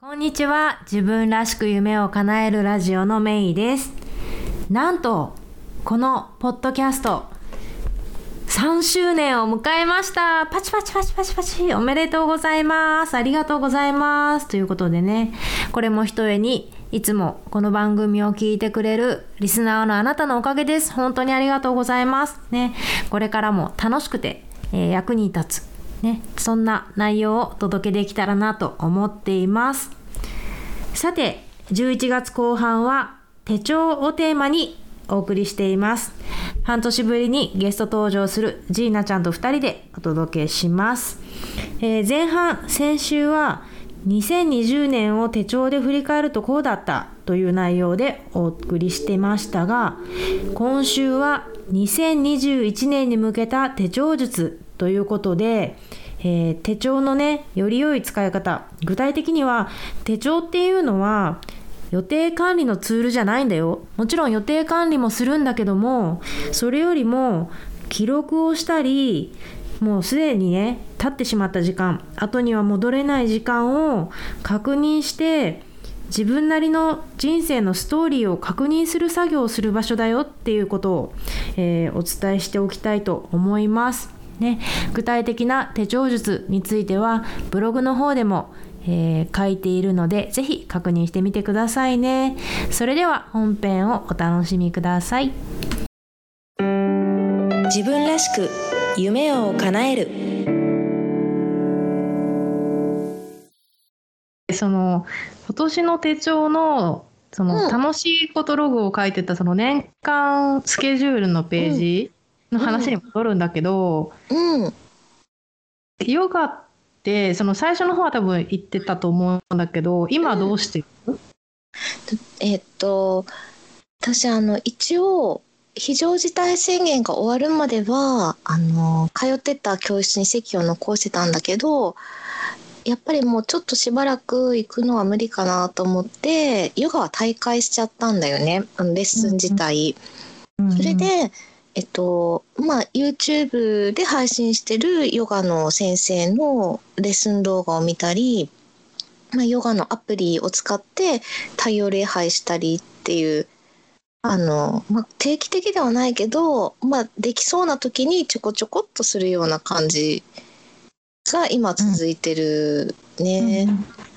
こんにちは。自分らしく夢を叶えるラジオのメイです。なんと、このポッドキャスト、3周年を迎えました。パチパチパチパチパチ。おめでとうございます。ありがとうございます。ということでね、これもひとえに、いつもこの番組を聞いてくれるリスナーのあなたのおかげです。本当にありがとうございます。ね、これからも楽しくて、えー役に立つ。ね、そんな内容をお届けできたらなと思っています。さて、11月後半は手帳をテーマにお送りしています。半年ぶりにゲスト登場するジーナちゃんと2人でお届けします。えー前半、先週は2020年を手帳で振り返るとこうだったという内容でお送りしてましたが、今週は2021年に向けた手帳術ということで、えー手帳のねより良い使い方具体的には手帳っていうのは予定管理のツールじゃないんだよもちろん予定管理もするんだけどもそれよりも記録をしたりもうすでにね経ってしまった時間後には戻れない時間を確認して自分なりの人生のストーリーを確認する作業をする場所だよっていうことを、えーお伝えしておきたいと思います。ね、具体的な手帳術についてはブログの方でも、えー書いているのでぜひ確認してみてくださいね。それでは本編をお楽しみください。自分らしく夢を叶えるその今年の手帳のそのうん楽しいことログを書いてたその年間スケジュールのページの話に戻るんだけど、うん。ヨガってその最初の方は多分言ってたと思うんだけど今どうしてる、えっと、私、あの、一応、非常事態宣言が終わるまでは、あの、通ってた教室に席を残してたんだけど、やっぱりもうちょっとしばらく行くのは無理かなと思って、ヨガは退会しちゃったんだよね、レッスン自体。うんそれで、えっと、まあ、YouTube で配信してるヨガの先生のレッスン動画を見たり、まあ、ヨガのアプリを使って太陽礼拝したりっていう、あの、まあ、定期的ではないけど、まあ、できそうな時にちょこちょこっとするような感じが今続いてるね。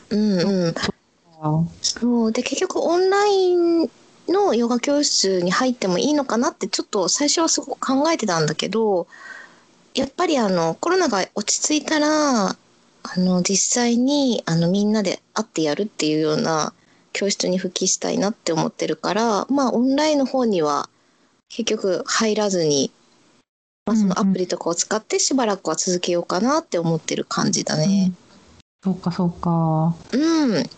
うん、うん、そう。で結局オンラインのヨガ教室に入ってもいいのかなってちょっと最初はすごく考えてたんだけどやっぱりあのコロナが落ち着いたらあの実際にあのみんなで会ってやるっていうような教室に復帰したいなって思ってるからまあオンラインの方には結局入らずに、まあ、そのアプリとかを使ってしばらくは続けようかなって思ってる感じだね。そうかそうか。うん、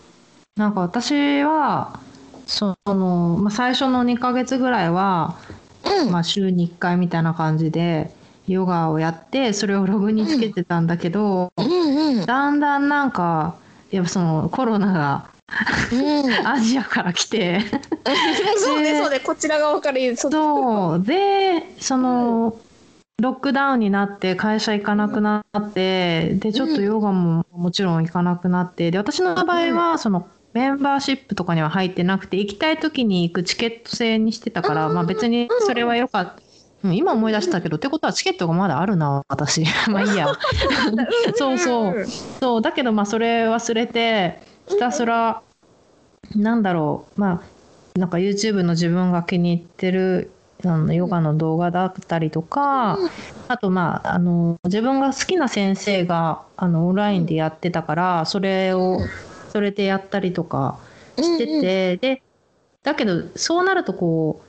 なんか私はその、まあ、最初の2ヶ月ぐらいは、うん、まあ、週に1回みたいな感じでヨガをやってそれをログにつけてたんだけど、うん、うん、だんだんなんかやっぱそのコロナがうん。アジアから来て。そうね、そうね、こちら側からそう。でそのロックダウンになって会社行かなくなってでちょっとヨガももちろん行かなくなってで私の場合はそのメンバーシップとかには入ってなくて行きたい時に行くチケット制にしてたから、まあ、別にそれはよかった。うん今思い出したけどってことはチケットがまだあるな私。まあいいや。そうそう。そうだけどまあそれ忘れてひたすらなんだろう。まあなんか YouTube の自分が気に入ってるあのヨガの動画だったりとか、あとまああの自分が好きな先生があのオンラインでやってたからそれをそれでやったりとかしてて、でだけどそうなるとこ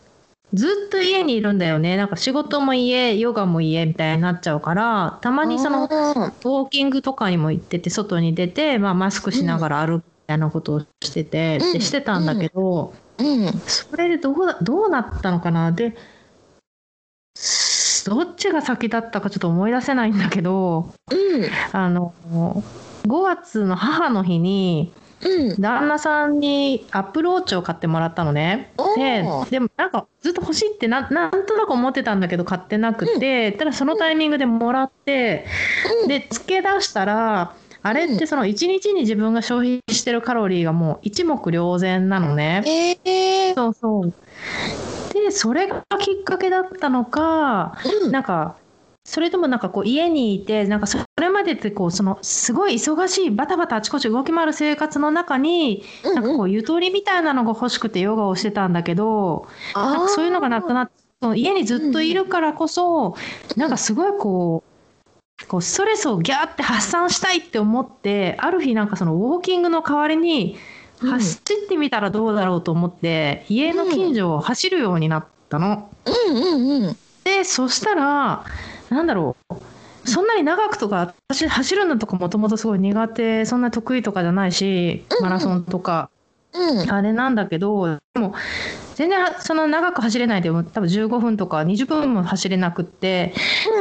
うずっと家にいるんだよね。なんか仕事も家ヨガも家みたいになっちゃうからたまにそのウォーキングとかにも行ってて外に出て、まあ、マスクしながら歩くみたいなことをしてて、うん。でしてたんだけど、うん、それでどうだどうなったのかな？でどっちが先だったかちょっと思い出せないんだけどうん、あの5月の母の日にうん、旦那さんにアップルウォッチを買ってもらったのね。おでー。でもなんかずっと欲しいってななんとなく思ってたんだけど買ってなくて、ただそのタイミングでもらって、で付け出したらあれってその1日に自分が消費してるカロリーがもう一目瞭然なのね。えー、そうそう。でそれがきっかけだったのか、うん。なんかそれともなんかこう家にいてなんかそれまでってこうそのすごい忙しいバタバタあちこち動き回る生活の中にうんなんかこうゆとりみたいなのが欲しくてヨガをしてたんだけどなんかそういうのがなくなってその家にずっといるからこそなんかすごいこうこうストレスをギャーって発散したいって思ってある日なんかそのウォーキングの代わりにうん。走ってみたらどうだろうと思って家の近所を走るようになったの。うんうんうん。でそしたらなんだろう。そんなに長くとか私走るのとかもともとすごい苦手そんな得意とかじゃないしうんうん。マラソンとか。うん。あれなんだけどでも全然その長く走れないでも多分15分とか20分も走れなくって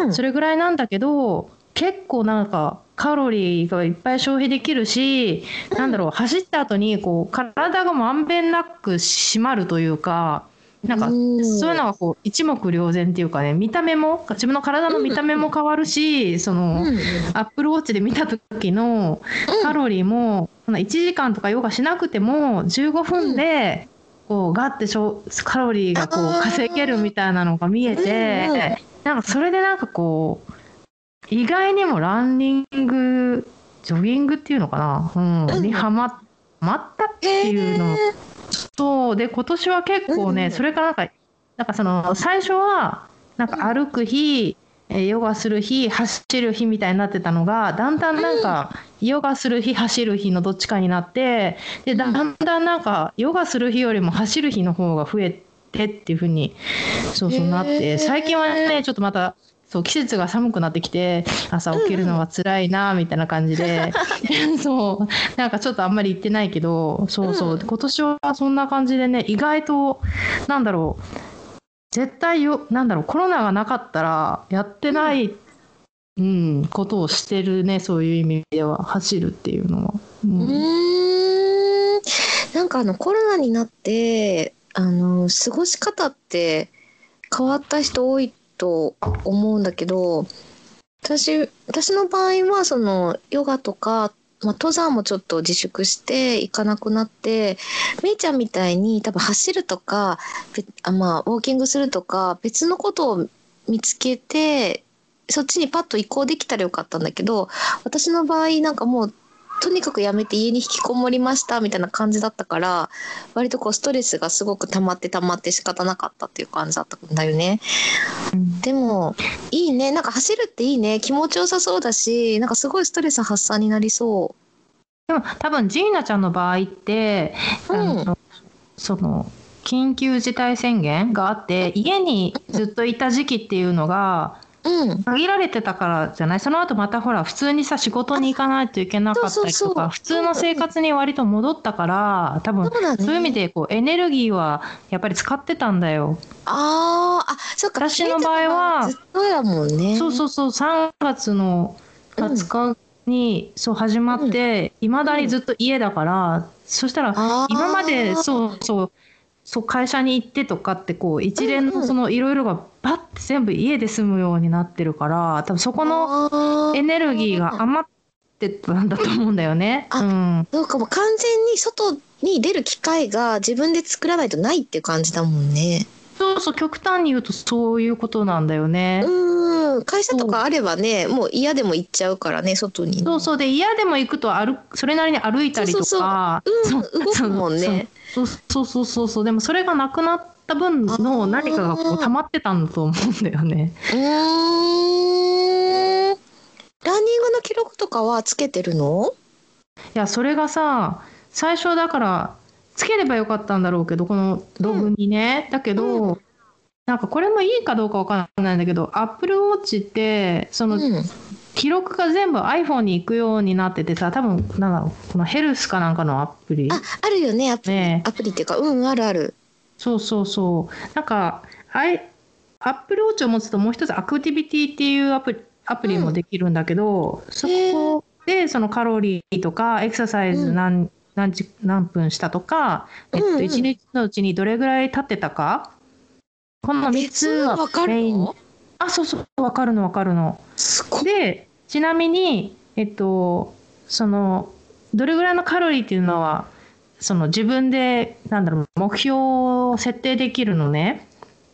うん。それぐらいなんだけど結構なんかカロリーがいっぱい消費できるしなんだろう走った後にこう体がまんべんなく締まるというかなんかうん。そういうのがこう一目瞭然っていうかね見た目も自分の体の見た目も変わるしそのうん。アップルウォッチで見た時のカロリーもそんな1時間とかヨガしなくても15分でこうガッてしょカロリーがこう稼げるみたいなのが見えうんうんてなんかそれでなんかこう意外にもランニングジョギングっていうのかな、うん。うん。にハマったっていうのもそうで今年は結構ね、うんそれからなんかなんかその最初はなんか歩く日、えーヨガする日走る日みたいになってたのがだんだんなんか、ヨガする日走る日のどっちかになってでだんだんなんかヨガする日よりも走る日の方が増えてっていう風にそうそうなっへてー。最近はねちょっとまたそう季節が寒くなってきて朝起きるのが辛いなみたいな感じで、そうなんかちょっとあんまり言ってないけどそうそう、うん。今年はそんな感じでね意外となんだろう。絶対よなんだろうコロナがなかったらやってない、うんことをしてるねそういう意味では走るっていうのは。うん。うーん。なんかあのコロナになってあの過ごし方って変わった人多いと思うんだけど私私の場合はそのヨガとか、まあ、登山もちょっと自粛して行かなくなってめいちゃんみたいに多分走るとかあ、まあ、ウォーキングするとか別のことを見つけてそっちにパッと移行できたらよかったんだけど私の場合なんかもうとにかくやめて家に引きこもりましたみたいな感じだったから割とこうストレスがすごく溜まって溜まって仕方なかったっていう感じだったんだよね。うん。でもいいね。なんか走るっていいね。気持ちよさそうだしなんかすごいストレス発散になりそでも多分ジーナちゃんの場合って、うん。その緊急事態宣言があって家にずっといた時期っていうのがう。うん。限られてたからじゃない？その後またほら普通にさ仕事に行かないといけなかったりとか普通の生活に割と戻ったから多分そういう意味でこうエネルギーはやっぱり使ってたんだよ。あーあそっか私の場合はずっとやもんね。そうそうそう3月の20日にそう始まっていまだにずっと家だからそしたら今までそうそうそう会社に行ってとかってこう一連のそのいろいろがバッて全部家で済むようになってるから多分そこののエネルギーが余ってたんだと思うんだよね。あうん、そうかもう完全に外に出る機会が自分で作らないとないっていう感じだもんね。そうそう極端に言うとそういうことなんだよね。うん。会社とかあればねもう嫌でも行っちゃうからね外に。ね。そうそうで嫌でも行くと歩くそれなりに歩いたりとか。そうそうそう。うんそう。動くもんね。そう。そうそうそうそう。でもそれがなくなった分の何かがこう溜まってたんだと思うんだよね。うーん。ランニングの記録とかはつけてるの？いやそれがさ最初だからつければよかったんだろうけどこのログにね、だけど、うなんかこれもいいかどうかわからないんだけど Apple Watch ってそのうん。記録が全部 iPhone に行くようになっててさ多分なんだろうこのヘルスかなんかのアプリ？ああるよね。アプリ、ねアプリっていうかうんあるあるそうそうそう。なんかアイ Apple Watch を持つともう一つアクティビティっていうアプリアプリもできるんだけど、そこでそのカロリーとかエクササイズ何,、何時何分したとか、えっと、うんうん。1日のうちにどれぐらい経ってたか？この3つはメインるの？あそうそう。分かるの分かるの。でちなみにえっとそのどれぐらいのカロリーっていうのはその自分でなんだろう目標を設定できるのね。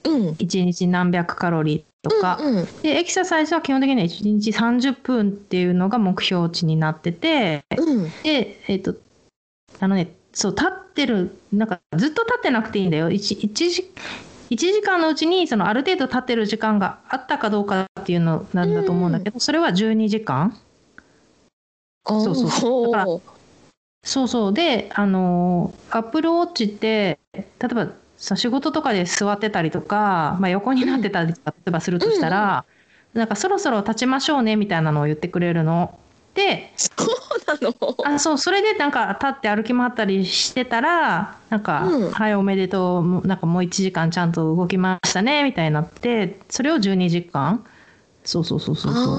うん。1日何百カロリーとか、うんうん。でエクササイズは基本的には1日30分っていうのが目標値になってて。うん。でえっ、とあのねそう立ってるなんかずっと立ってなくていいんだよ。1, 一時1時間のうちにそのある程度立ってる時間があったかどうかっていうのなんだと思うんだけど、それは12時間。そうそうそう。だからそうそう。であのアップルウォッチって例えばさ仕事とかで座ってたりとか、まあ、横になってたりとか、例えばするとしたら、なんかそろそろ立ちましょうねみたいなのを言ってくれるの。でそうなの？あそうそれでなんか立って歩き回ったりしてたらなんか「うん。はいおめでとう。なんかもう1時間ちゃんと動きましたね」みたいになってそれを12時間。そうそうそうそうそう。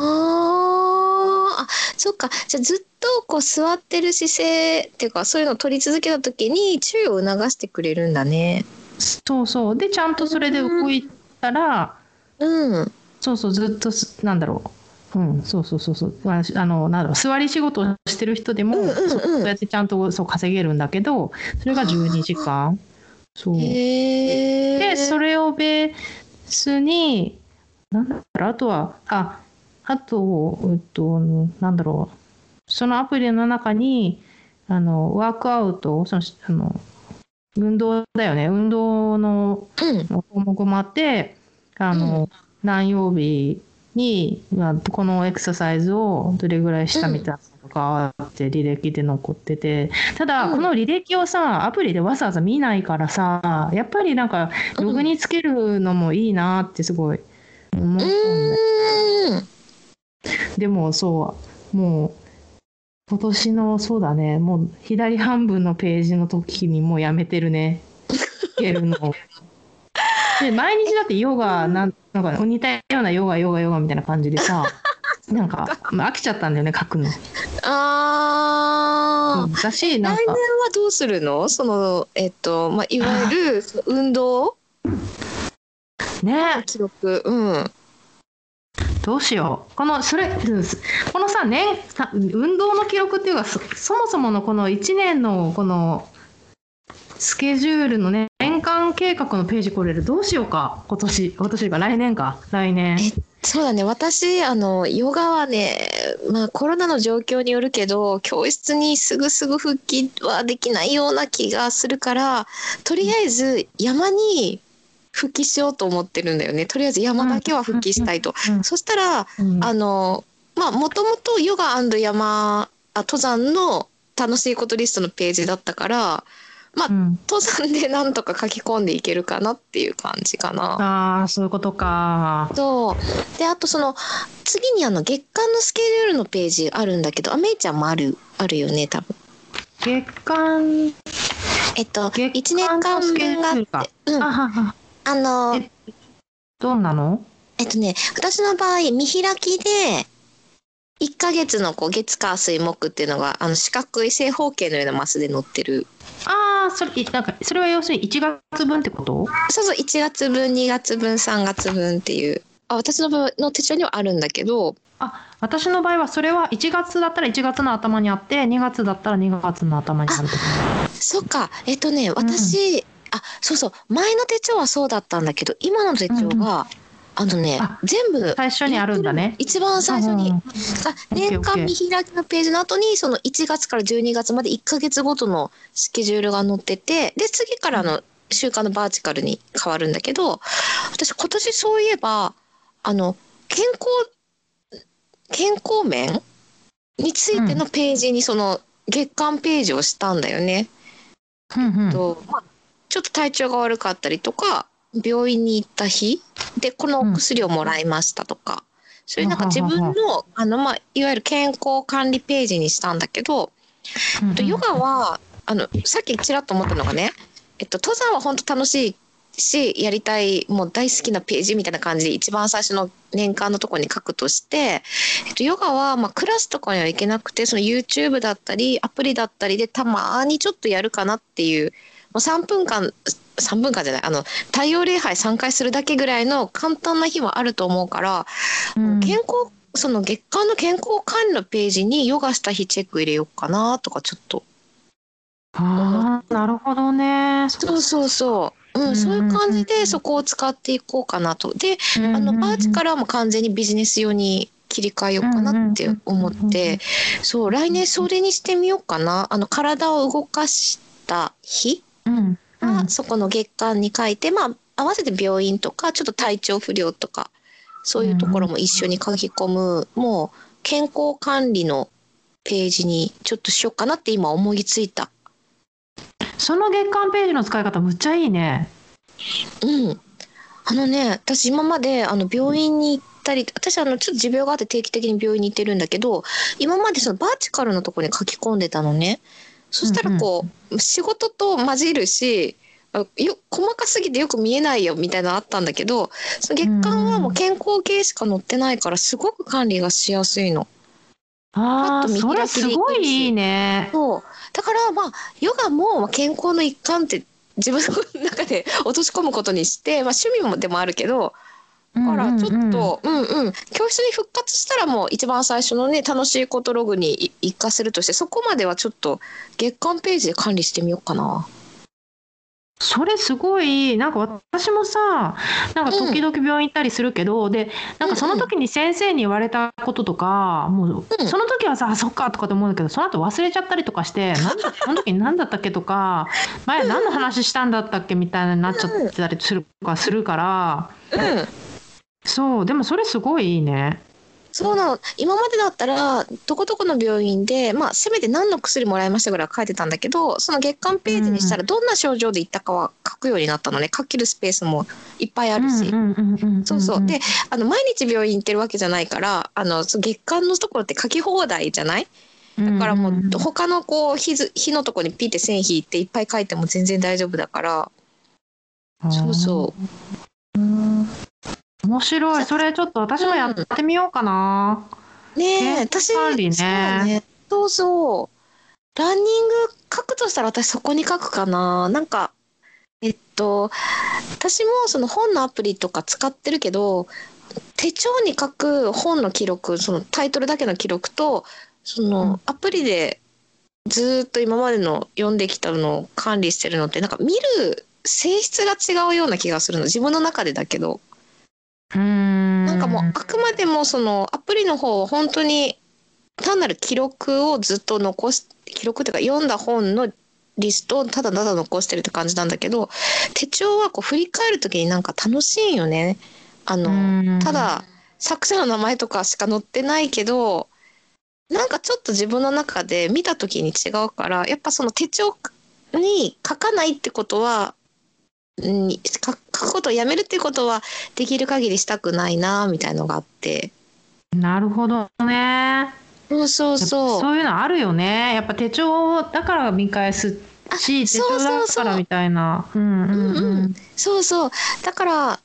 あそっか。じゃあずっとこう座ってる姿勢っていうかそういうのを取り続けた時に注意を促してくれるんだね。そうそう。でちゃんとそれで動いたら、うん。そうそうずっとすなんだろう。うんそうそうそうそう。ああのなんだろう。座り仕事をしてる人でも、うんうんうん。そうやってちゃんとそう稼げるんだけどそれが12時間。そう。でそれをベースになんだろう。あとはああとえっとなんだろう。そのアプリの中にあのワークアウトそのあの運動だよね。運動のうん。項目もあってあの、何曜日に、まあ、このエクササイズをどれぐらいしたみたいなのがあって履歴で残ってて。ただうん。この履歴をさアプリでわざわざ見ないからさやっぱりなんかログにつけるのもいいなってすごい思ったんだようんでもそうもう今年のそうだね。もう左半分のページの時にもうやめてるね。やるの。で毎日だってヨガなんなんか似たようなヨガヨガヨガみたいな感じでさなんか、まあ、飽きちゃったんだよね書くの。ああ。だし来年はなんかどうするの？そのえっとまあいわゆる運動？ね。記録？うんどうしよう。このそれこのさ年運動の記録っていうかそもそものこの1年のこのスケジュールのね年間計画のページこれでどうしようか今年今年が来年か来年。そうだね。私あのヨガはねまあコロナの状況によるけど教室にすぐすぐ復帰はできないような気がするからとりあえず山に復帰しようと思ってるんだよね。とりあえず山だけは復帰したいと。うんそしたらうん。あのまあもともとヨガ山あ登山の楽しいことリストのページだったからうん。登山でなんとか書き込んでいけるかなっていう感じかな。ああそういうことか。そう。であとその次にあの月間のスケジュールのページあるんだけどあめいちゃんもあるあるよね多分。月間えっと月1年間分があって、うん、あのえどんなの？えっとね私の場合見開きで1ヶ月のこう月火水木っていうのがあの四角い正方形のようなマスで載ってる。ああそれいなんかそれは要するに1月分ってこと？そうそう1月分2月分3月分っていう。あ私の分の手帳にはあるんだけど。あ私の場合はそれは1月だったら1月の頭にあって2月だったら2月の頭にあるってこそっか。えっとね私、あそうそう。前の手帳はそうだったんだけど今の手帳が、あのねあ全部と最初にあるんだね。一番最初に、うんあ年間見開きのページの後にその1月から12月まで1ヶ月ごとのスケジュールが載っててで次からの週間のバーチカルに変わるんだけど私今年そういえばあの健康健康面についてのページにその月間ページをしたんだよね。うんうん。とまあ、ちょっと体調が悪かったりとか病院に行った日でこのお薬をもらいましたとか、そういうなんか自分のあの、まあ、いわゆる健康管理ページにしたんだけど、うんあとヨガはあのさっきちらっと思ったのがね、えっと、登山は本当楽しいしやりたいもう大好きなページみたいな感じで一番最初の年間のところに書くとして、えっと、ヨガはまあクラスとかには行けなくてその YouTube だったりアプリだったりでたまにちょっとやるかなっていうもう3分間3分間じゃないあの太陽礼拝3回するだけぐらいの簡単な日はあると思うから、うん健康その月間の健康管理のページにヨガした日チェック入れようかなとかちょっと。ああなるほどねそうそうそう。うん、そういう感じでそこを使っていこうかなと。で、あのバーチからも完全にビジネス用に切り替えようかなって思って、そう来年それにしてみようかな。あの体を動かした日うんはそこの月間に書いて、まあ合わせて病院とかちょっと体調不良とかそういうところも一緒に書き込む、もう健康管理のページにちょっとしようかなって今思いついた。その月間ページの使い方むっちゃいいねうん。あのね、私今まであの病院に行ったり、私あのちょっと持病があって定期的に病院に行ってるんだけど、今までそのバーチカルのところに書き込んでたのね。そしたらこう、仕事と混じるし、あよ細かすぎてよく見えないよみたいなのあったんだけど、その月間はもう健康系しか載ってないからすごく管理がしやすいの。ああそれすごいいいねそう。だからまあ、ヨガもまあ健康の一環って自分の中で落とし込むことにして、まあ趣味もでもあるけど、だからちょっと、うんうん、教室に復活したらもう一番最初のね、楽しいことログに一過せるとして、そこまではちょっと月間ページで管理してみようかな。それすごいなんか私もさなんか時々病院行ったりするけど、でなんかその時に先生に言われたこととか、もううん。その時はさあそっかとかって思うんだけどその後忘れちゃったりとかして なんだその時に何だったっけとか前何の話したんだったっけみたいになっちゃってたりするかするからうん。そうでもそれすごいいいね。そうなの。今までだったら、どこどこの病院で、まあ、せめて何の薬もらいましたぐらいは書いてたんだけど、その月間ページにしたら、どんな症状で行ったかは書くようになったのね。書けるスペースもいっぱいあるし。うんうんうんうんんそうそう。で、あの、毎日病院行ってるわけじゃないから、あの、月間のところって書き放題じゃない？だからもう、他のこう、日ず、日のところにピッて線引いていっぱい書いても全然大丈夫だから、そうそう。うん面白いそれちょっと私もやってみようかな。ねえ、健私、そうだね。そうそう。ランニング書くとしたら私そこに書くかな。なんか、えっと、私もその本のアプリとか使ってるけど、手帳に書く本の記録、そのタイトルだけの記録と、そのアプリでずーっと今までの読んできたのを管理してるのって、なんか見る性質が違うような気がするの。自分の中でだけど。うんなんかもうあくまでもそのアプリの方は本当に単なる記録をずっと残し記録っていうか読んだ本のリストをただただ残してるって感じなんだけど手帳はこう振り返る時になんか楽しいよね。あのただ作者の名前とかしか載ってないけどなんかちょっと自分の中で見た時に違うからやっぱその手帳に書かないってことはうん書書くことをやめるっていうことはできる限りしたくないなみたいのがあってなるほどね。そうそうそうそういうのあるよね。やっぱ手帳だから見返すし、手そう帳そうそうだからみたいな。うんうんうんう。うんそうそうだから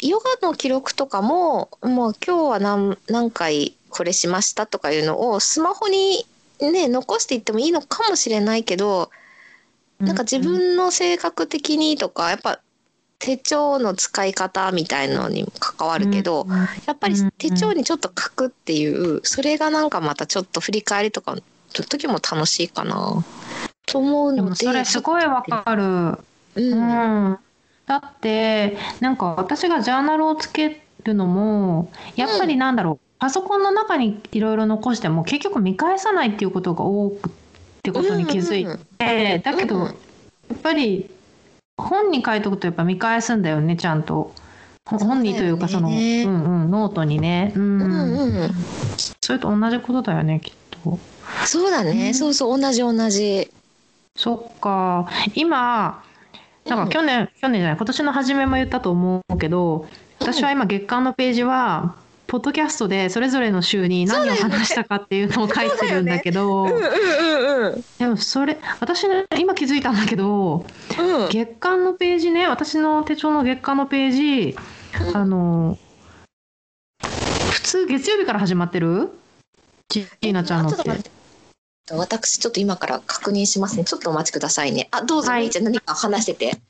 ヨガの記録とかももう今日は何何回これしましたとかいうのをスマホにね残していってもいいのかもしれないけどなんか自分の性格的にとかやっぱ手帳の使い方みたいのにも関わるけど、うん。うん。やっぱり手帳にちょっと書くっていうそれがなんかまたちょっと振り返りとかの時も楽しいかな。と思うでのでもそれすごいわかる。ううん。ん。だってなんか私がジャーナルをつけるのもやっぱりなんだろう、パソコンの中にいろいろ残しても結局見返さないっていうことが多くってことに気づいて、だけど、うんやっぱり本に書いとくとやっぱ見返すんだよねちゃんと。ほ本にというかそのそうねうんうんノートにね、うんうん。うんそれと同じことだよねきっと。そうだね、うん。そうそう同じ同じ。そっか。今なんか去年、去年じゃない今年の初めも言ったと思うけど私は今月間のページはポッドキャストでそれぞれの週に何を話したかっていうのを書いてるんだけどうんうんうんうんでもそれ私ね今気づいたんだけどうん。月間のページね私の手帳の月間のページあの普通月曜日から始まってる？ちーなちゃんのって。私ちょっと今から確認しますね。ちょっとお待ちくださいね。あどうぞ、はい。みーちゃん何か話してて。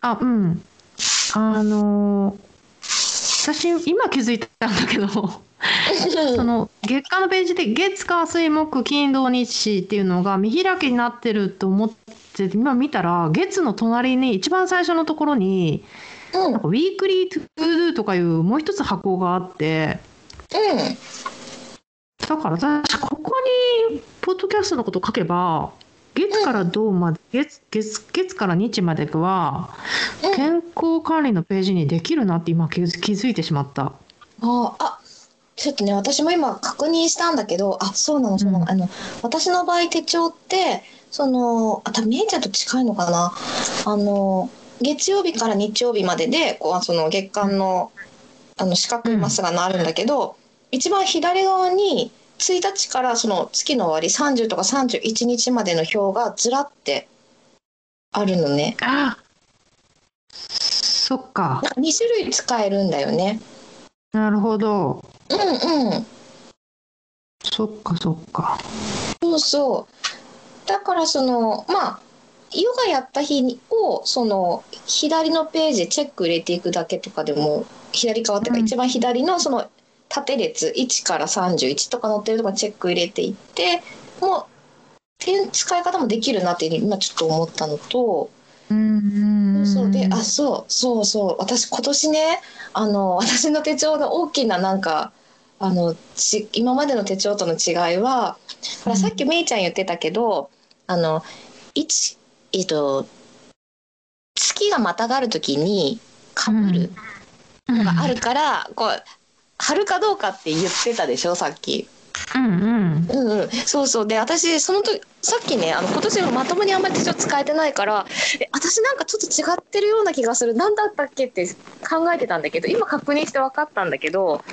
あうん。あの私今気づいたんだけどその月間のページで月火水木金土日っていうのが見開きになってると思って今見たら月の隣に一番最初のところにうん。なんか weekly to do とかいうもう一つ箱があってうん。だから私ここにポッドキャストのこと書けば月から土まで月月月から日まではうん。健康管理のページにできるなって今気づ気づいてしまった。ああちょっとね私も今確認したんだけどあそうなのそうなの、うん。あの私の場合手帳ってそのあ多分めいちゃんと近いのかな。あの月曜日から日曜日まででこうその月間のあの四角いマスがあるんだけど、一番左側に1日からその月の終わり30とか31日までの表がずらってあるのね。あそっか。なんか2種類使えるんだよね。なるほど。うんうん。そっかそっか。そうそう。だからそのまあヨガやった日にをその左のページチェック入れていくだけとかでも左側っていうかうん。一番左のその縦列1から31とか載ってるとこにチェック入れていってもうっていう使い方もできるなっていう今ちょっと思ったのと、うんそうであそうそうそう。私今年ねあの私の手帳の大きななんかあのち今までの手帳との違いはほらさっきめいちゃん言ってたけどあの一えっと月がまたがる時にかぶるのがあるから、こう貼るかどうかって言ってたでしょさっき。うんうん。うんうん、そうそう。で私その時さっきねあの今年まともにあんまり手帳使えてないからえ私なんかちょっと違ってるような気がする。何だったっけって考えてたんだけど今確認して分かったんだけど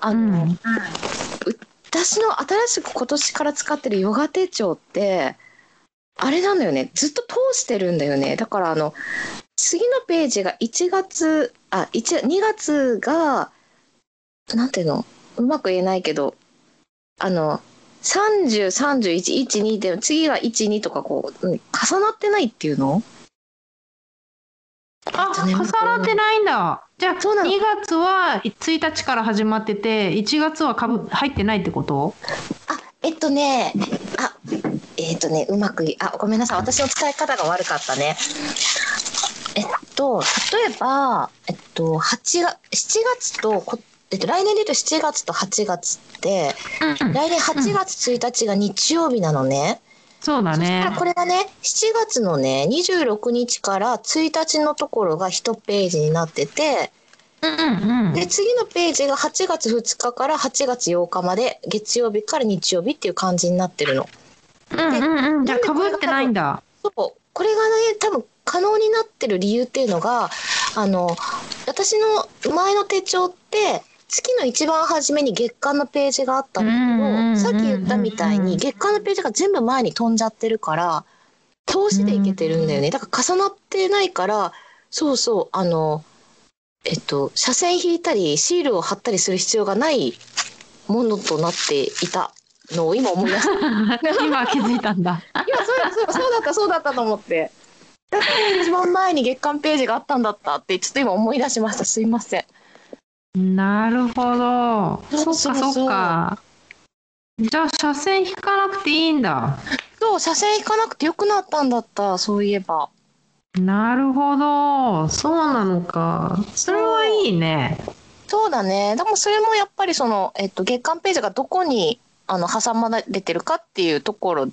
あの、うん。私の新しく今年から使ってるヨガ手帳ってあれなんだよね。ずっと通してるんだよね。だからあの次のページが1月あ1 2月がなんていうの？うまく言えないけどあの303112で次が12とかこううん重なってないっていうの？あえっとね重なってないんだ。じゃあそうなの。2月は1日から始まってて1月はかぶ入ってないってこと？あえっとねあえっとねうまくいあごめんなさい。私の使い方が悪かったね。えっと例えばえっと8月7月とこえっと、来年で言うと7月と8月ってうん来年8月1日が日曜日なのね、そうだね。そしたらこれがね7月のね26日から1日のところが1ページになっててうんうんで次のページが8月2日から8月8日まで月曜日から日曜日っていう感じになってるの。うんうんうん。じゃあかぶってないんだ。そう。これがね多分可能になってる理由っていうのがあの私の前の手帳って月の一番初めに月間のページがあったんだうんうんうんうんけどさっき言ったみたいに月間のページが全部前に飛んじゃってるから投資でいけてるんだよね。だから重なってないからそうそうあのえっと斜線引いたりシールを貼ったりする必要がないものとなっていたのを今思い出した。今気づいたんだ。いやそうそうそうだったそうだったと思って。だから一番前に月間ページがあったんだったってちょっと今思い出しました。すいませんなるほど。そっかそっか。じゃあ車線引かなくていいんだ。そう車線引かなくてよくなったんだったそういえば。なるほど。そうなのか。それはいいね。そうだね。でもそれもやっぱりその、えっと、月間ページがどこにあの挟まれてるかっていうところうん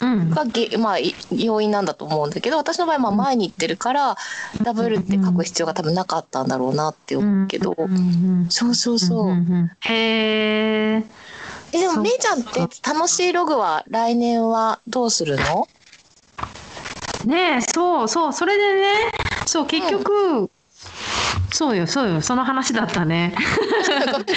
がげ、まあ、い要因なんだと思うんだけど私の場合まあ前に行ってるからダブルって書く必要が多分なかったんだろうなって思うけど、うんうんそうそうそう、んんんへええでもめいちゃんって楽しいログは来年はどうするの？ねえそうそう。それでねそう結局、そうよそうよ。その話だったね。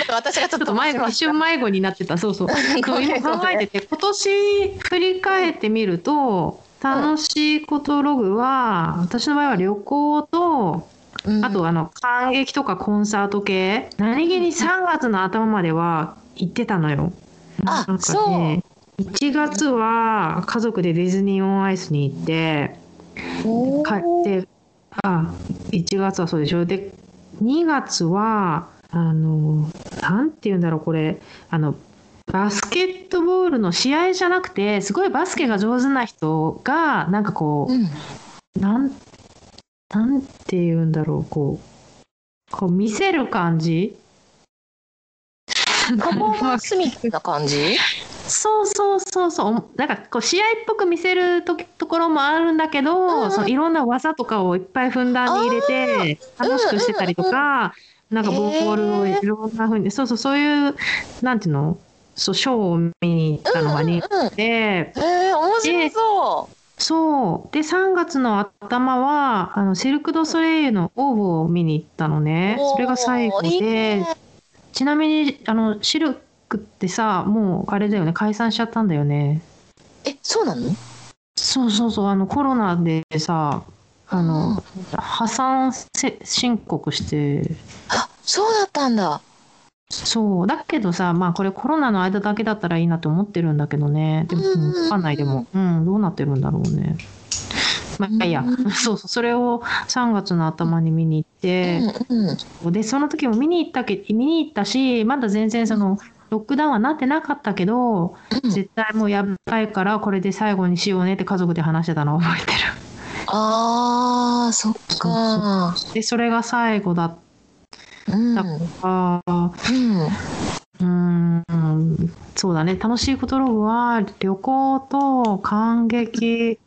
私がちょっとちょっと迷子一瞬迷子になってた。そうそう。今考えてて今年振り返ってみると楽しいことログは私の場合は旅行とうん。あとあの感激とかコンサート系何気に3月の頭までは行ってたのよ。あなんかね1月は家族でディズニーオンアイスに行ってお帰ーってあ1月はそうでしょ。で2月はあのなんて言うんだろうこれ。あのバスケットボールの試合じゃなくてすごいバスケが上手な人がなんかこう、うん。なんなんて言うんだろうこうこう見せる感じ？パフォーマンスみたいな感じ？そうそうそうそう。なんかこう試合っぽく見せるとところもあるんだけど、うんそのいろんな技とかをいっぱいふんだんに入れて楽しくしてたりとか、なんかボールをいろんなふうに、そうそうそういうなんていうのそうショーを見に行ったのが人うんうん気で、えー、面白そう。そうで3月の頭はあのシルク・ドゥ・ソレイユのオーブを見に行ったのね。それが最後おーいいでね。ちなみにあのシルクってさもうあれだよね解散しちゃったんだよね。えそうなの？そうそうそうあのコロナでさあの破産せ申告して。あそうだったんだ。そうだけどさまあこれコロナの間だけだったらいいなと思ってるんだけどね。でもうんうんうん分かんないでも。うんどうなってるんだろうね。まあいいやうん そうそうそれを3月の頭に見に行って、うんうん。でその時も見に行ったけ見に行ったしまだ全然そのロックダウンはなってなかったけど、うん。絶対もうやばいからこれで最後にしようねって家族で話してたのを覚えてる。あーそっか。でそれが最後だ。っうん。たからうん。うーん。そうだね。楽しいことログは旅行と感激。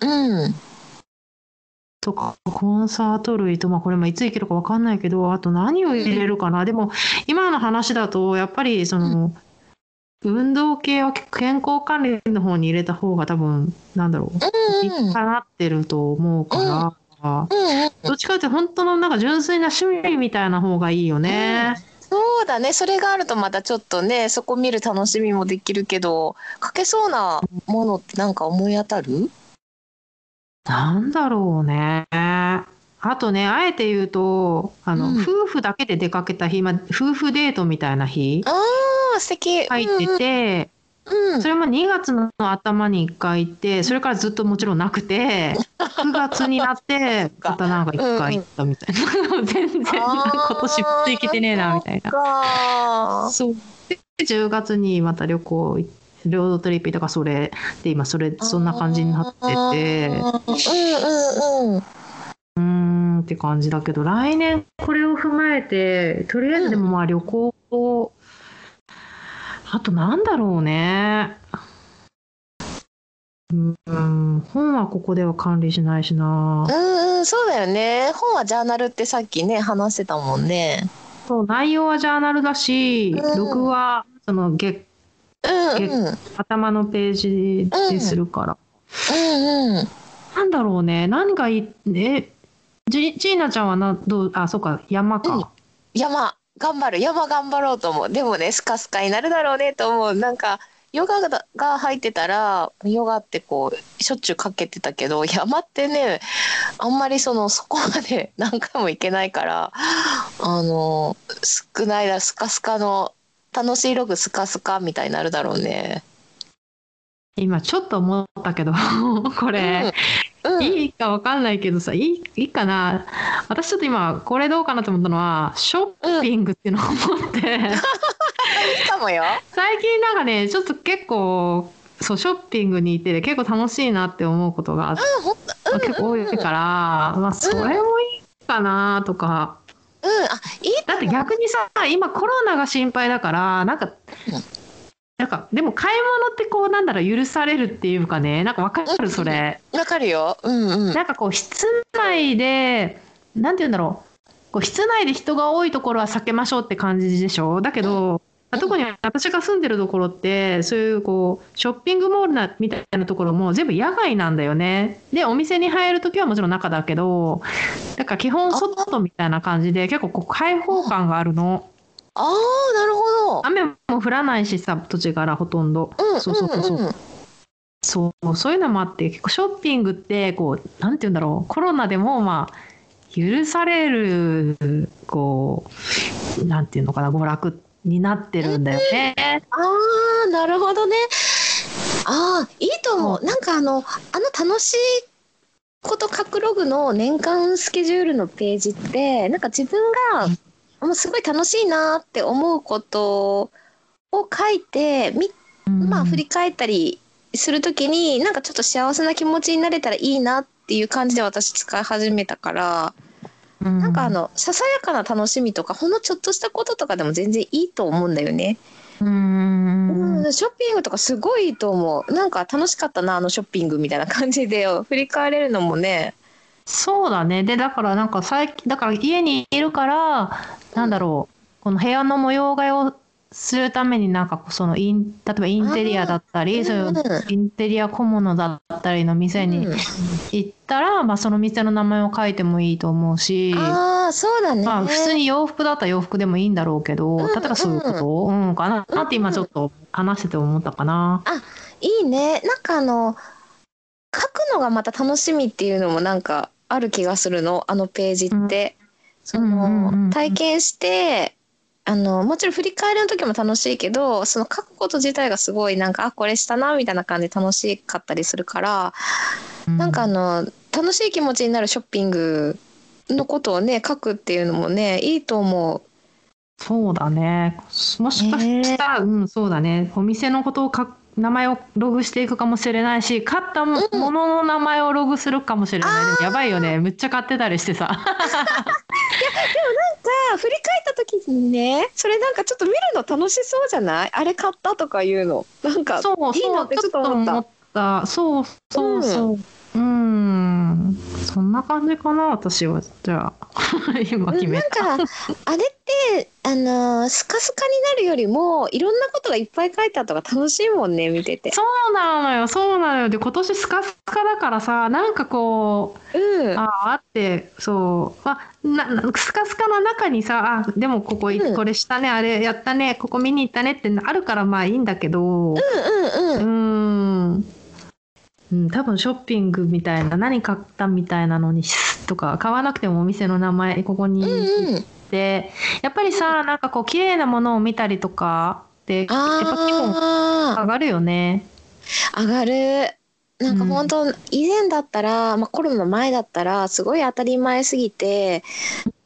うんとかコンサート類とまあこれもいつ行けるか分かんないけどあと何を入れるかな。でも今の話だとやっぱりその運動系は健康管理の方に入れた方が多分なんだろううんいいかなってると思うから、うんうんどっちかって本当のなんか純粋な趣味みたいな方がいいよね。そうだね。それがあるとまたちょっとねそこ見る楽しみもできるけどかけそうなものってなんか思い当たる？なんだろうね。あとね、あえて言うと、あの、うん夫婦だけで出かけた日、まあ、夫婦デートみたいな日あー素敵入ってて、うんうんそれも2月の頭に1回行って、それからずっともちろんなくて、9月になって、またなんか1回行ったみたいな。全然、今年も行けてねえな、みたいな。かそう。で、10月にまた旅行行って、ロードトリップとかそれで今それそんな感じになってて。うんうんうんうーんって感じだけど来年これを踏まえてとりあえずでもまあ旅行を、あとなんだろうね。うん本はここでは管理しないしな。うんうんそうだよね。本はジャーナルってさっきね話してたもんね。そう内容はジャーナルだしうん。録画その月うんうん。うん頭のページでするから、うんなんだろうね。何がいい？えジジーナちゃんはなどう？あそうか。山か、うん。山。頑張る。山頑張ろうと思う。でもねスカスカになるだろうねと思う。なんかヨガがが入ってたらヨガってこうしょっちゅうかけてたけど山ってねあんまりそのそこまで何回も行けないからあの少ないだスカスカの楽しいログスカスカみたいになるだろうね。今ちょっと思ったけど これ、うん、いいいいかわかんないけどさいいいいかな。私ちょっと今これどうかなと思ったのはショッピングっていうのを思って、かもよ。最近なんかねちょっと結構そうショッピングに行って結構楽しいなって思うことがうんほんまあ結構多いから、まあ、それもいいかなとか。うんあいいだって逆にさ今コロナが心配だからなんか、うんなんかでも買い物ってこうなんだろう許されるっていうかねなんかわかるそれ、わかるよ。うんうん。なんかこう室内でなんて言うんだろうこう室内で人が多いところは避けましょうって感じでしょだけど、まあ特に私が住んでるところってそういうこうショッピングモールなみたいなところも全部野外なんだよね。でお店に入る時はもちろん中だけどだから基本外みたいな感じで結構こう開放感があるの。ああなるほど。雨も降らないしさ土地柄ほとんど、うんそうそうそうそう、んん。そうそういうのもあって結構ショッピングってこうなんて言うんだろう。コロナでもまあ許されるこうなんていうのかな娯楽になってるんだよね。ああなるほどね。ああいいと思う。なんかあのあの楽しいこと書くログの年間スケジュールのページってなんか自分がもうすごい楽しいなって思うことを書いてみまあ振り返ったりするときになんかちょっと幸せな気持ちになれたらいいなっていう感じで私使い始めたから、なんかあのささやかな楽しみとかほんのちょっとしたこととかでも全然いいと思うんだよね。うんうん、ショッピングとかすごいいいと思う。なんか楽しかったなあのショッピングみたいな感じで 振り返れるのもね。そうだねでだからなんか最近だから家にいるからなんだろうこの部屋の模様替えをするためになんかそのイン例えばインテリアだったあーりそういううんインテリア小物だったりの店にうん行ったら、まあ、その店の名前を書いてもいいと思うし。ああそうだね。まあ普通に洋服だったら洋服でもいいんだろうけど、ん例えばそういうこと、うん、かななって今ちょっと話してて思ったかな。いいね。なんかあの書くのがまた楽しみっていうのもなんかある気がするのあのページって。そうんうんうんうんの体験してあのもちろん振り返りの時も楽しいけどその書くこと自体がすごいなんかあこれしたなみたいな感じで楽しかったりするから、なんかあの楽しい気持ちになるショッピングのことをね書くっていうのもねいいと思う。そうだね。もしかしたら、うん、そうだね。お店のことを書く名前をログしていくかもしれないし、買ったもうんものの名前をログするかもしれない。でもやばいよね。めっちゃ買ってたりしてさ。あ振り返った時にねそれなんかちょっと見るの楽しそうじゃない？あれ買ったとかいうのなんかそういいなってちょっと思った。た。そうそうそう。うん、そんな感じかな、私は。じゃあ、今決めなんた。かあれってあのースカスカになるよりもいろんなことがいっぱい書いてあった方が楽しいもんね見てて。そうなのよ、そうなのよ。で、今年スカスカだからさ、なんかこう、うん。ああってそう。あななスカスカの中にさあでもここい、うん。これしたねあれやったねここ見に行ったねってあるからまあいいんだけど。うんうんううんん。うん多分ショッピングみたいな何買ったみたいなのにとか買わなくてもお店の名前ここにて、やっぱりさなんかこう綺麗なものを見たりとかってやっぱ気分あ上がるよね。あ上がる。なんかうん本当、以前だったら、まあ、コロナの前だったらすごい当たり前すぎて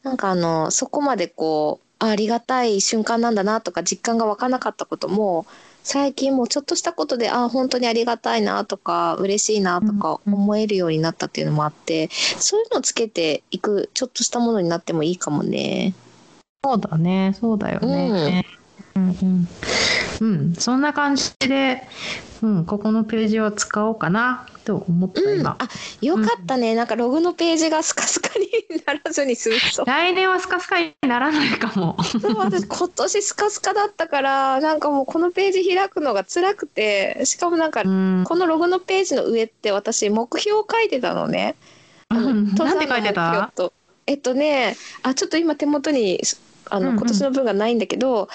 なんかあのそこまでこうあありがたい瞬間なんだなとか実感が湧かなかったことも最近もうちょっとしたことであ本当にありがたいなとか嬉しいなとかうん思えるようになったっていうのもあって、そういうのをつけていくちょっとしたものになってもいいかもね。そうだね、そうだよね。うん、うん、うん、そんな感じで、うん、ここのページは使おうかなと思ったうん、今。あよかったね、なんかログのページがスカスカにならずに済むと。来年はスカスカにならないかも。そう私今年スカスカだったからなんかもうこのページ開くのが辛くてしかもなんかうん、このログのページの上って私目標を書いてたのね。あのうん登山のなんて書いてた？目標とえっとねあちょっと今手元にあの、うんうん。今年の分がないんだけど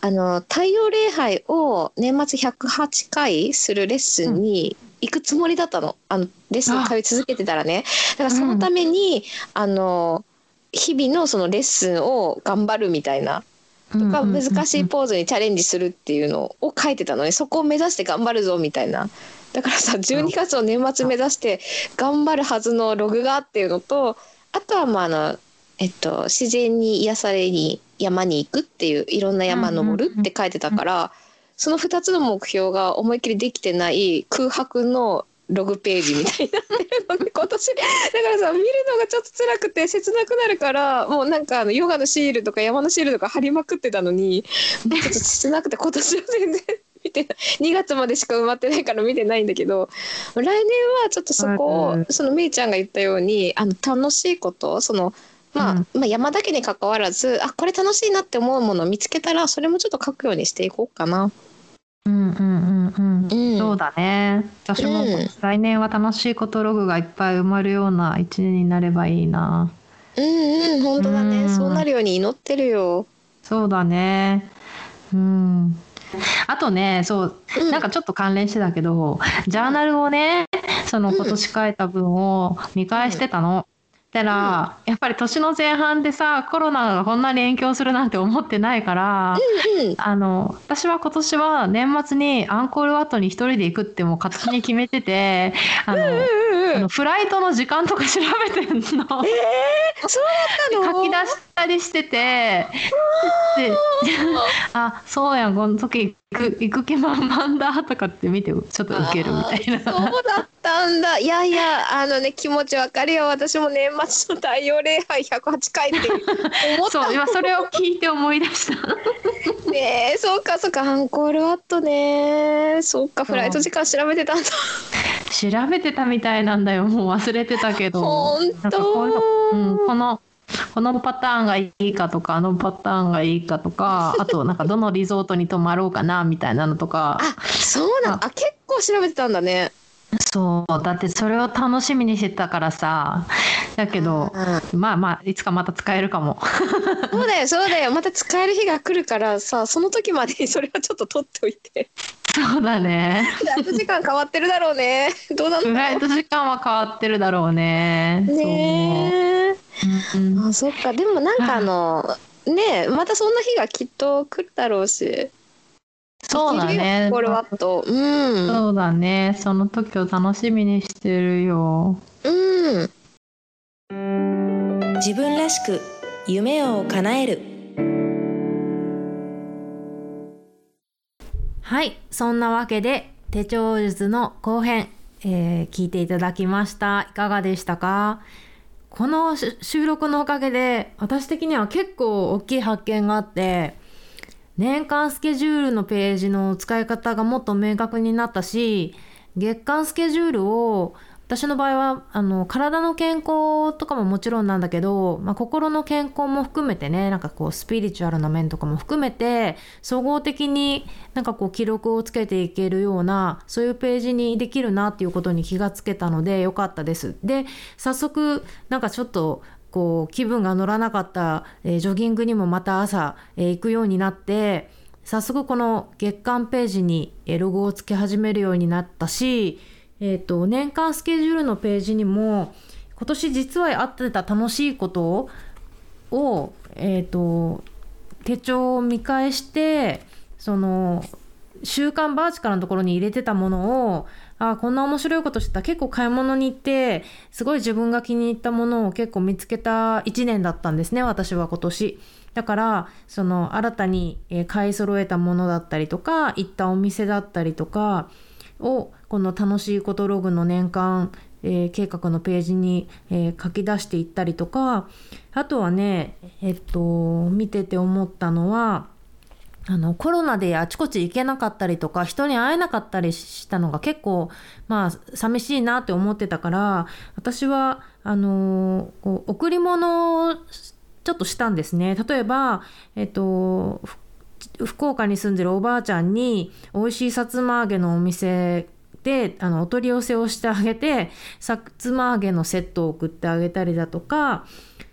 あの太陽礼拝を年末108回するレッスンに行くつもりだったの。あのレッスン通い続けてたらね。だからそのために、あの日々のそのレッスンを頑張るみたいな。とか難しいポーズにチャレンジするっていうのを書いてたのね。そこを目指して頑張るぞみたいな。だからさ12月の年末目指して頑張るはずのログがっていうのとあとはまああのえっと自然に癒されに山に行くっていういろんな山登るって書いてたからその2つの目標が思いっきりできてない空白のログページみたいになってるので 今年だからさ見るのがちょっと辛くて切なくなるからもうなんかあのヨガのシールとか山のシールとか貼りまくってたのにもうちょっと切なくて今年は全然見てない。2月までしか埋まってないから見てないんだけど来年はちょっとそこをうんそのめいちゃんが言ったようにあの楽しいことそのまあ、うんまあ山だけに関わらずあこれ楽しいなって思うものを見つけたらそれもちょっと書くようにしていこうかな。うんうんうんうん。うん、そうだね。私もうん来年は楽しいことログがいっぱい埋まるような一年になればいいな。うんうん本当だね、うんそうなるように祈ってるよ。そうだね。うん。あとね、そう、うんなんかちょっと関連してたけど、ジャーナルをね、そのうん今年書いた分を見返してたの。たら、やっぱり年の前半でさ、コロナがこんなに影響するなんて思ってないから、うんあの、私は今年は年末にアンコールワットに一人で行くってもう勝手に決めてて、あの、うんうんフライトの時間とか調べてんの。そうだったの？書き出しったりしてて。で あそうやんこの時行く行く気満々だとかって見てちょっとウケるみたいな。そうだったんだ。いやいやあのね気持ちわかるよ。私も年末の太陽礼拝108回って思った。そう今それを聞いて思い出した。ねえそうかそうか。アンコールワットね。そうかフライト時間調べてたんだ。調べてたみたいなんだよ。もう忘れてたけど。ほんなんかこういうのとうん、このこのパターンがいいかとかあのパターンがいいかとか あとなんかどのリゾートに泊まろうかなみたいなのとか。あそうなのあ。結構調べてたんだね。そうだってそれを楽しみにしてたからさ。だけどまあまあいつかまた使えるかも。そうだよそうだよ。また使える日が来るからさその時までにそれはちょっと取っておいてそうだね。フライト時間変わってるだろうね。どうなのフライト時間は変わってるだろうね。ねえ。そう、うんあそっか。でもなんかあのねえまたそんな日がきっと来るだろうし。そうだね。これはと。うん。そうだね。その時を楽しみにしてるよ。うん。自分らしく夢を叶えるはいそんなわけで手帳術の後編、えー聞いていただきました。いかがでしたか？この収録のおかげで私的には結構大きい発見があって年間スケジュールのページの使い方がもっと明確になったし月間スケジュールを私の場合はあの体の健康とかももちろんなんだけど、まあ、心の健康も含めてねなんかこうスピリチュアルな面とかも含めて総合的になんかこう記録をつけていけるようなそういうページにできるなっていうことに気がつけたのでよかったです。で早速なんかちょっとこう気分が乗らなかった、えージョギングにもまた朝、えー行くようになって早速この月間ページにロゴをつけ始めるようになったし、えー、と年間スケジュールのページにも今年実はあってた楽しいことを、えー、と手帳を見返してその週刊バーチカルのところに入れてたものをあこんな面白いことしてた結構買い物に行ってすごい自分が気に入ったものを結構見つけた1年だったんですね私は今年。だからその新たに買い揃えたものだったりとか行ったお店だったりとかをこの楽しいことログの年間、えー計画のページに、えー書き出していったりとかあとはねえっと見てて思ったのはあのコロナであちこち行けなかったりとか人に会えなかったりしたのが結構まあ寂しいなって思ってたから私はあのこう贈り物をちょっとしたんですね。例えば、えっと、福岡に住んでるおばあちゃんに美味しいさつま揚げのお店であのお取り寄せをしてあげてさつま揚げのセットを送ってあげたりだとか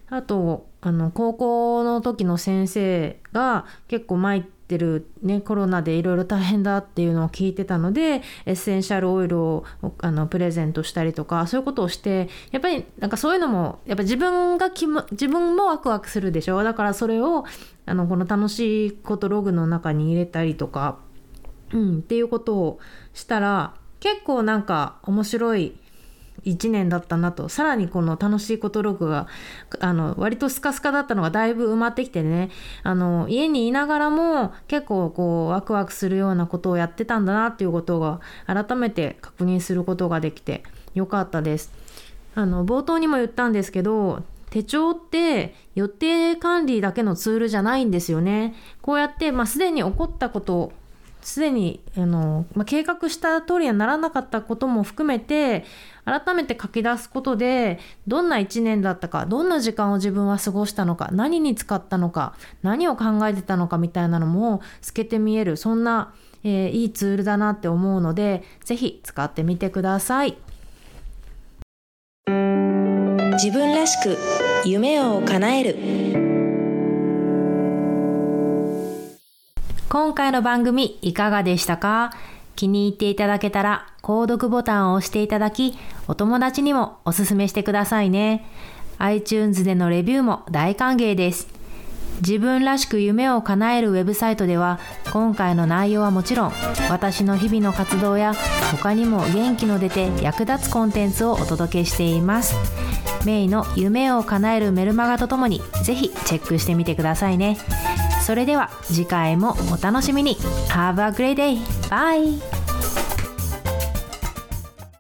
あとあの高校の時の先生が結構毎てる、ね、コロナでいろいろ大変だっていうのを聞いてたのでエッセンシャルオイルをあのプレゼントしたりとかそういうことをしてやっぱりなんかそういうのもやっぱ自分が気も自分もワクワクするでしょ？だからそれをあのこの楽しいことログの中に入れたりとか、うん、っていうことをしたら結構なんか面白い1年だったなとさらにこの楽しいことログがあの割とスカスカだったのがだいぶ埋まってきてねあの家にいながらも結構こうワクワクするようなことをやってたんだなっていうことが改めて確認することができてよかったです。あの冒頭にも言ったんですけど手帳って予定管理だけのツールじゃないんですよね。こうやって、まあ、すでに起こったことすでにあの、まあ、計画した通りにはならなかったことも含めて改めて書き出すことでどんな1年だったかどんな時間を自分は過ごしたのか何に使ったのか何を考えてたのかみたいなのも透けて見えるそんな、えーいいツールだなって思うのでぜひ使ってみてください。自分らしく夢を叶える今回の番組いかがでしたか？気に入っていただけたら購読ボタンを押していただきお友達にもおすすめしてくださいね。iTunes でのレビューも大歓迎です。自分らしく夢を叶えるウェブサイトでは今回の内容はもちろん私の日々の活動や他にも元気の出て役立つコンテンツをお届けしています。メイの夢を叶えるメルマガとともにぜひチェックしてみてくださいね。それでは次回もお楽しみに Have a great day! Bye!